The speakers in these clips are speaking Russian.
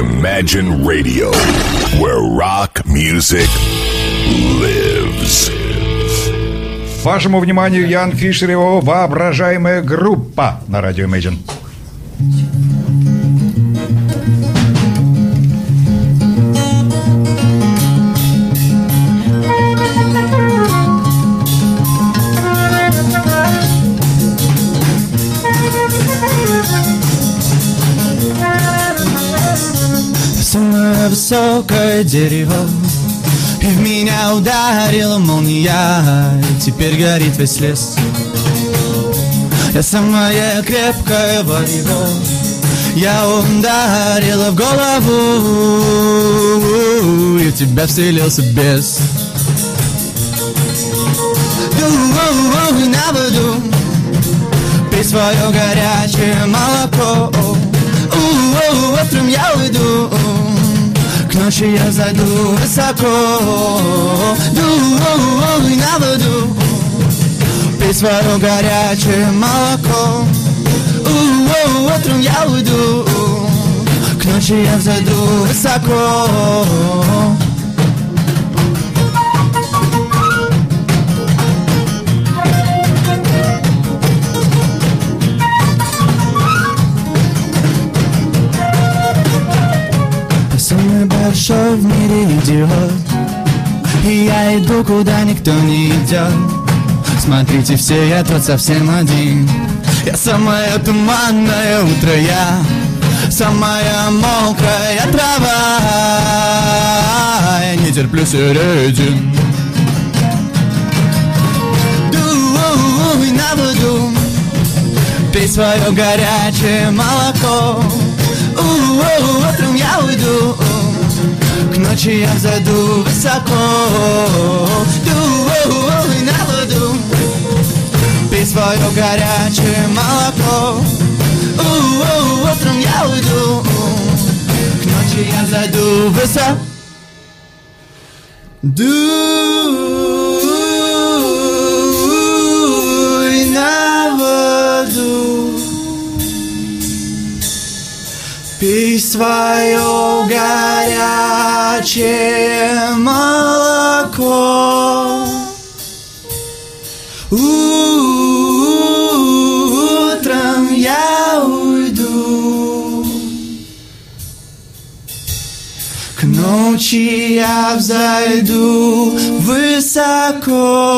Imagine Radio, where rock music lives. Вашему вниманию Ян Фишер и его воображаемая группа на радио Imagine. Самое высокое дерево. И в меня ударила молния теперь горит весь лес. Я самая крепкая варьего Я ударила в голову И в тебя вселился бес. Ду-у-у, на воду Пей свое горячее молоко. Утром я уйду К ночи я зайду высоко Ду-у-у, на воду Пей свое горячее молоко У-у-у, Утром я уйду К ночи я зайду высоко большой в мире идиот И я иду, куда никто не идет. Смотрите все, я тут совсем один. Я самое туманное утро, я Самая мокрая трава. Я не терплю середин. Дуй на воду Пей свое горячее молоко. Утром я уйду К ночи я зайду высоко Дуй на воду Пей свое горячее молоко У-у-у, Утром я уйду К ночи я зайду высоко Дуй на воду Пей свое горячее молоко. Утром я уйду. К ночи я взойду высоко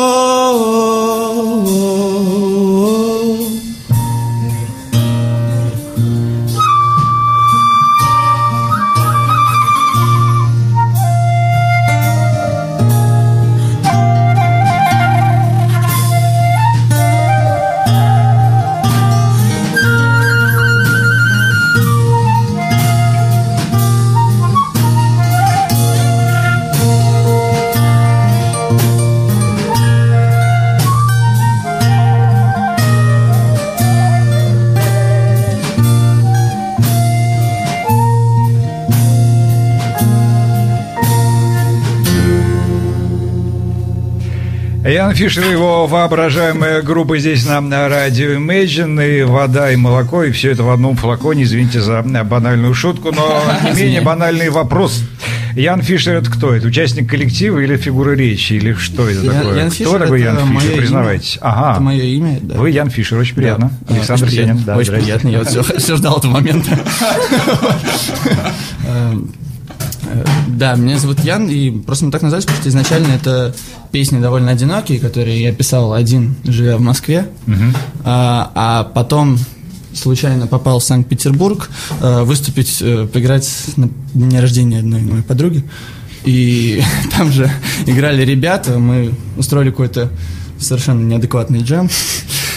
Ян Фишер его воображаемая группа здесь на на радио Imagine, и вода, и молоко, и все это в одном флаконе. Извините за банальную шутку, но не менее банальный вопрос. Ян Фишер это кто? Это участник коллектива или фигура речи? Или что это Ян- такое? Ян кто Фишер такой это Ян Фишер? Признавайтесь. имя. Ага. Это мое имя, да. Вы Ян Фишер, очень приятно. Да. Александр Очень Сенин. приятно. Да, Очень приятно, я вот все, все ждал этого момента. Да, меня зовут Ян, и просто мы так назвались, потому что изначально это песни довольно одинокие, которые я писал один, живя в Москве. А а потом случайно попал в Санкт-Петербург э, выступить, э, поиграть на дне рождения одной моей подруги. И там же играли ребята, мы устроили какой-то совершенно неадекватный джем.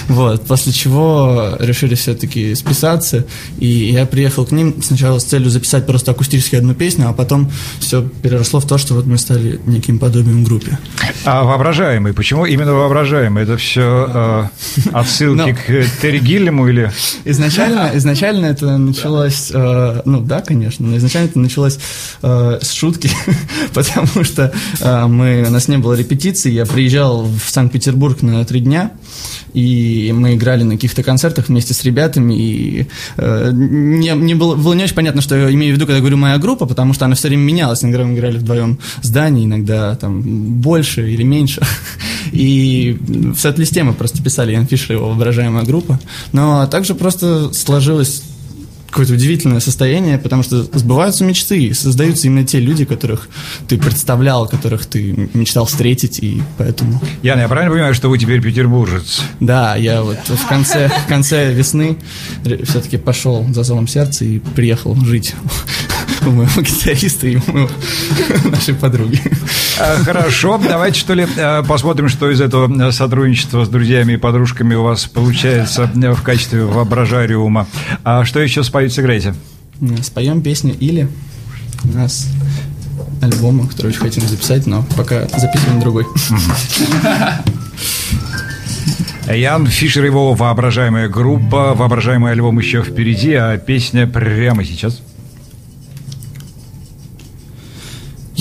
Вот, после чего решили все-таки списаться, и я приехал к ним сначала с целью записать просто акустически одну песню, а потом все переросло в то, что вот мы стали неким подобием группе. А воображаемый, почему именно воображаемый? Это все отсылки Ну. к Терри Гиллему или... Изначально, изначально это началось, э, ну да, конечно, но изначально это началось э, с шутки, потому что э, мы, у нас не было репетиции, я приезжал в Санкт-Петербург на три дня, и и мы играли на каких-то концертах вместе с ребятами, и э, не, не было, было не очень понятно, что я имею в виду, когда говорю «моя группа», потому что она все время менялась. Иногда мы играли вдвоем в здании, иногда там больше или меньше. И в сет-листе мы просто писали Ян Фишер, его воображаемая группа. Но также просто сложилось какое-то удивительное состояние, потому что сбываются мечты, создаются именно те люди, которых ты представлял, которых ты мечтал встретить, и поэтому... Яна, я правильно понимаю, что вы теперь петербуржец? Да, я вот в конце, в конце весны все-таки пошел за зовом сердца и приехал жить у моего гитариста и у моего, нашей подруги. А, хорошо, давайте что ли а, посмотрим, что из этого сотрудничества с друзьями и подружками у вас получается в качестве воображариума. А что еще споете, сыграете? Споем песню «Или». У нас альбома, который очень хотим записать, но пока записываем другой. Ян Фишер, его воображаемая группа, воображаемый альбом еще впереди, а песня прямо сейчас –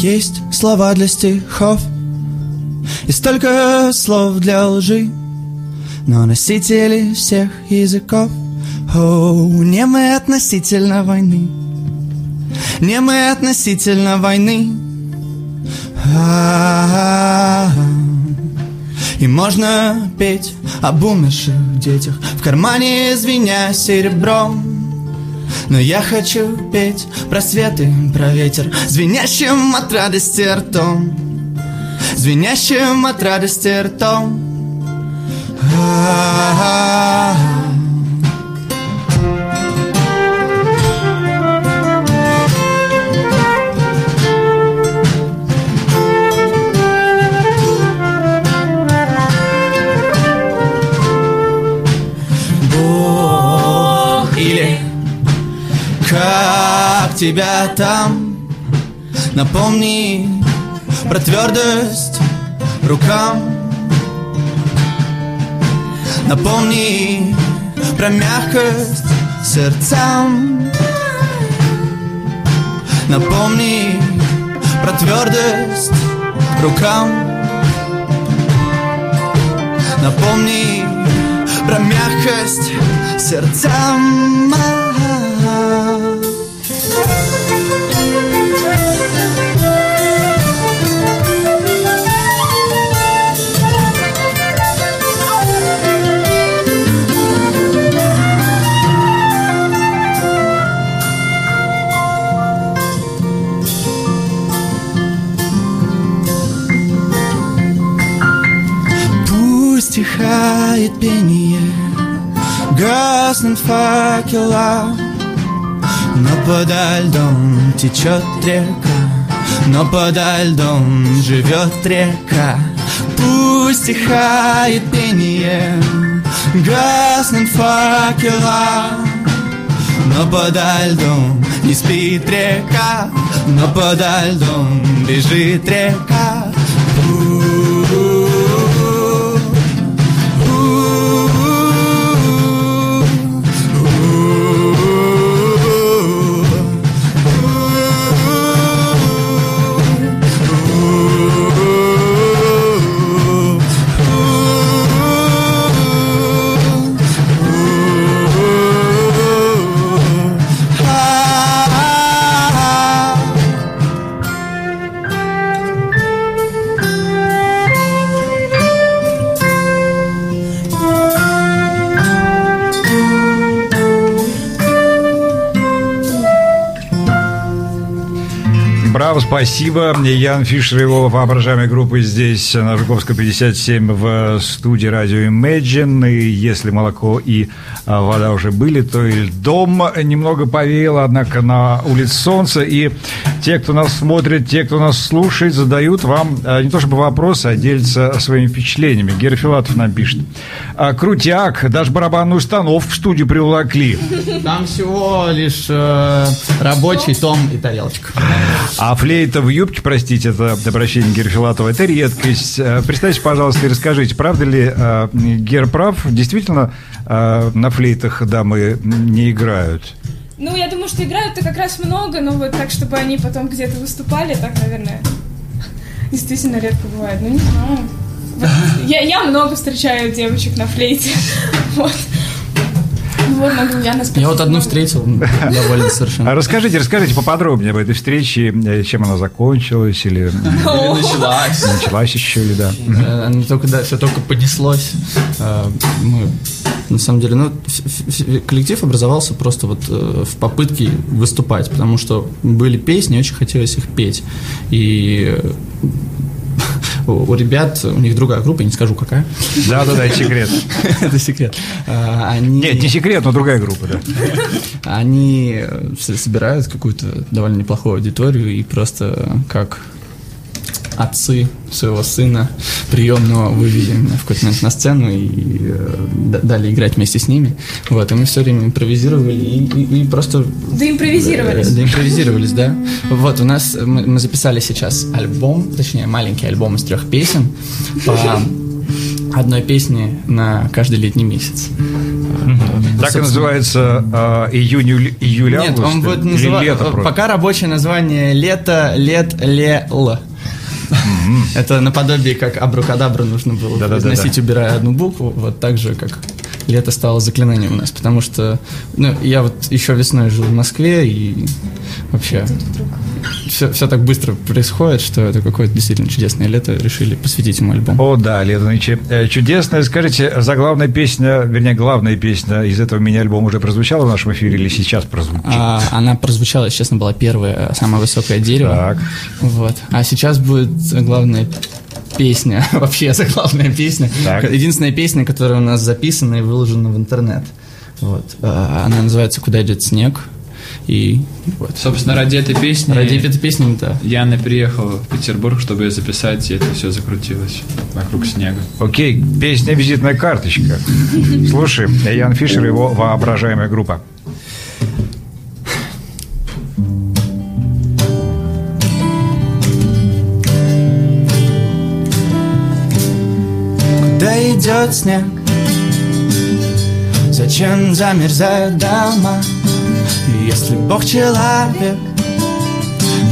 Есть слова для стихов И столько слов для лжи. Но носители всех языков О, не мы относительно войны Не мы относительно войны. И можно петь об умерших детях В кармане звеня серебром но я хочу петь про светы, про ветер Звенящим от радости ртом Звенящим от радости ртом А-а-а. Тебя там. Напомни про твердость рукам. Напомни про мягкость сердцам. Напомни про твердость рукам. Напомни про мягкость сердцам факела Но подо льдом течет река Но подо льдом живет река. Пусть стихает пение Гаснут факела но подо льдом не спит река Но подо льдом бежит река спасибо. Ян Фишер, его воображаемой группы здесь, на Жуковском 57, в студии радио Imagine. И если молоко и а, вода уже были, то и дом немного повеяло, однако на улице солнце. И те, кто нас смотрит, те, кто нас слушает, задают вам а, не то чтобы вопросы, а делятся своими впечатлениями. Гера Филатов нам пишет. «А, крутяк, даже барабанную установку в студию приволокли. Там всего лишь э, рабочий том и тарелочка. А флейта в юбке, простите, это обращение Гера Филатова, это редкость. Э, представьте, пожалуйста, и расскажите, правда ли э, Гер прав? Действительно, э, на флейтах дамы не играют? Ну, я думаю, что играют-то как раз много, но вот так, чтобы они потом где-то выступали, так, наверное, действительно редко бывает. Ну, не знаю. Вот. Я, я много встречаю девочек на флейте. Вот. Ну вот могу я Я вот одну встретил, довольно А совершенно. расскажите, расскажите поподробнее об этой встрече, э, чем она закончилась или Или началась. началась еще или да. Э, Она только, да, все только понеслось. Э, Мы, на самом деле, ну, коллектив образовался просто вот в попытке выступать, потому что были песни, очень хотелось их петь. И у у ребят, у них другая группа, я не скажу какая, Да, да, да, это секрет. это секрет. Они, Нет, не секрет, но другая группа, да. они собирают какую-то довольно неплохую аудиторию и просто как отцы своего сына приемного вывели меня в какой-то момент на сцену и э, дали играть вместе с ними. Вот, и мы все время импровизировали и, и- и просто Да импровизировались. Э, Да, импровизировались, да. Вот, у нас, э, мы, мы записали сейчас альбом, точнее, маленький альбом из трех песен по одной песне на каждый летний месяц. Так и называется а, июнь, июль- июль, Нет, август. он будет называться... лето? Пока рабочее название лето, лет, ле, Это наподобие, как абракадабра нужно было произносить, убирая одну букву, вот так же, как лето стало заклинанием у нас, потому что ну, я вот еще весной жил в Москве, и вообще все, все так быстро происходит, что это какое-то действительно чудесное лето, решили посвятить ему альбом. О, да, Лето нынче э, чудесная. Скажите, заглавная песня, вернее, главная песня из этого мини-альбома уже прозвучала в нашем эфире или сейчас прозвучит? А, она прозвучала, честно, была первая, самое высокое дерево. Так. Вот. А сейчас будет главная песня, вообще заглавная песня. Так. Единственная песня, которая у нас записана и выложена в интернет. Вот. А, Она называется «Куда идет снег». И вот. Собственно, ради этой песни Ради этой песни, да. Яна приехала в Петербург, чтобы ее записать, и это все закрутилось вокруг снега. Окей, песня «Визитная карточка». Слушай, Ян Фишер и его воображаемая группа. Куда идет снег? Зачем замерзают дома? Если Бог человек,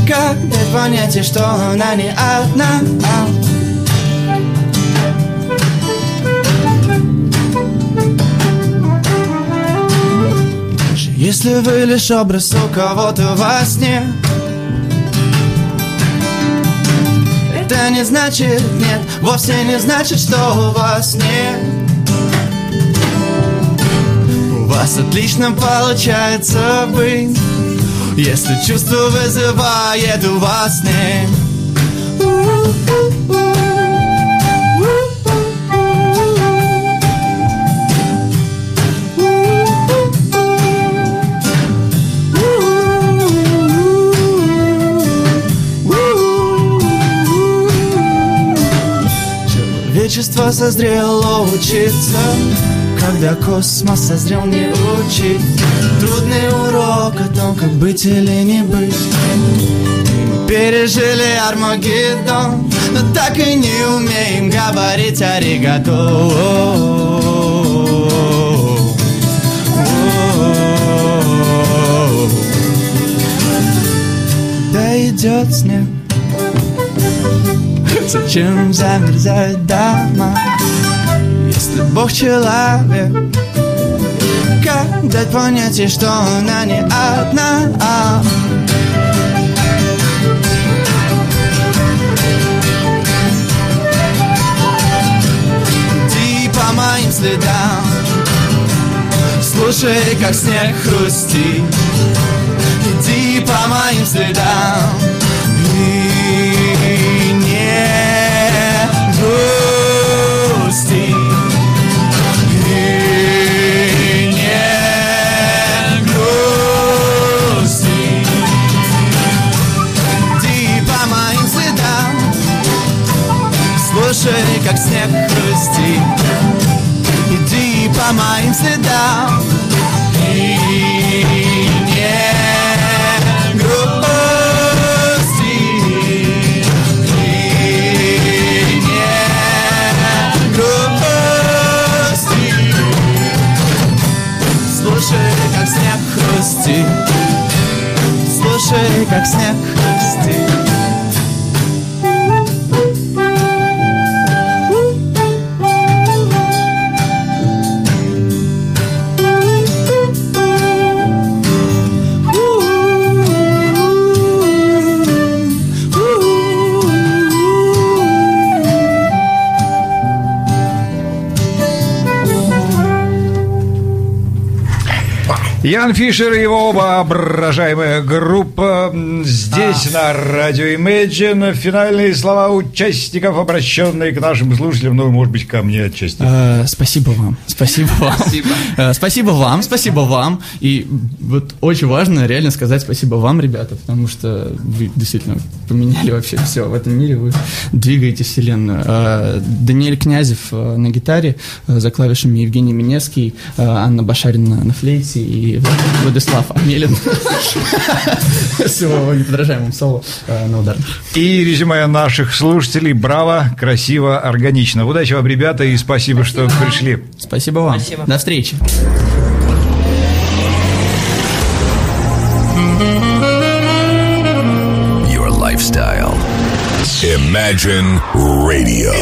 как дать понятие, что она не одна? Даже Если вы лишь образ у кого-то во сне Это не значит нет, вовсе не значит, что у вас нет вас отлично получается быть. Если чувство вызывает у вас нет Человечество созрело учиться Когда космос созрел не учить. Трудный урок о том, как быть или не быть. Пережили Армагеддон Но так и не умеем говорить аригато Куда идет снег? Зачем замерзают дома, если Бог человек? Как дать понятие, что она не одна? Иди по моим следам, слушай, как снег хрустит. Иди по моим следам Как снег Ян Фишер и его воображаемая группа здесь на радио Imagine. Финальные слова участников, обращенные к нашим слушателям, ну, может быть, ко мне отчасти. Э, Спасибо вам, спасибо вам. Э, Спасибо вам, спасибо вам. И вот очень важно реально сказать спасибо вам, ребята, потому что вы действительно поменяли вообще все в этом мире, вы двигаете вселенную. Э, Даниэль Князев на гитаре, за клавишами Евгений Миневский, Анна Башарина на флейте и Владислав Амелин с его неподражаемым соло э, на ударных. И резюме наших слушателей. Браво, красиво, органично. Удачи вам, ребята, и спасибо, что пришли. Спасибо вам. Спасибо. До встречи. Your lifestyle. Imagine Radio.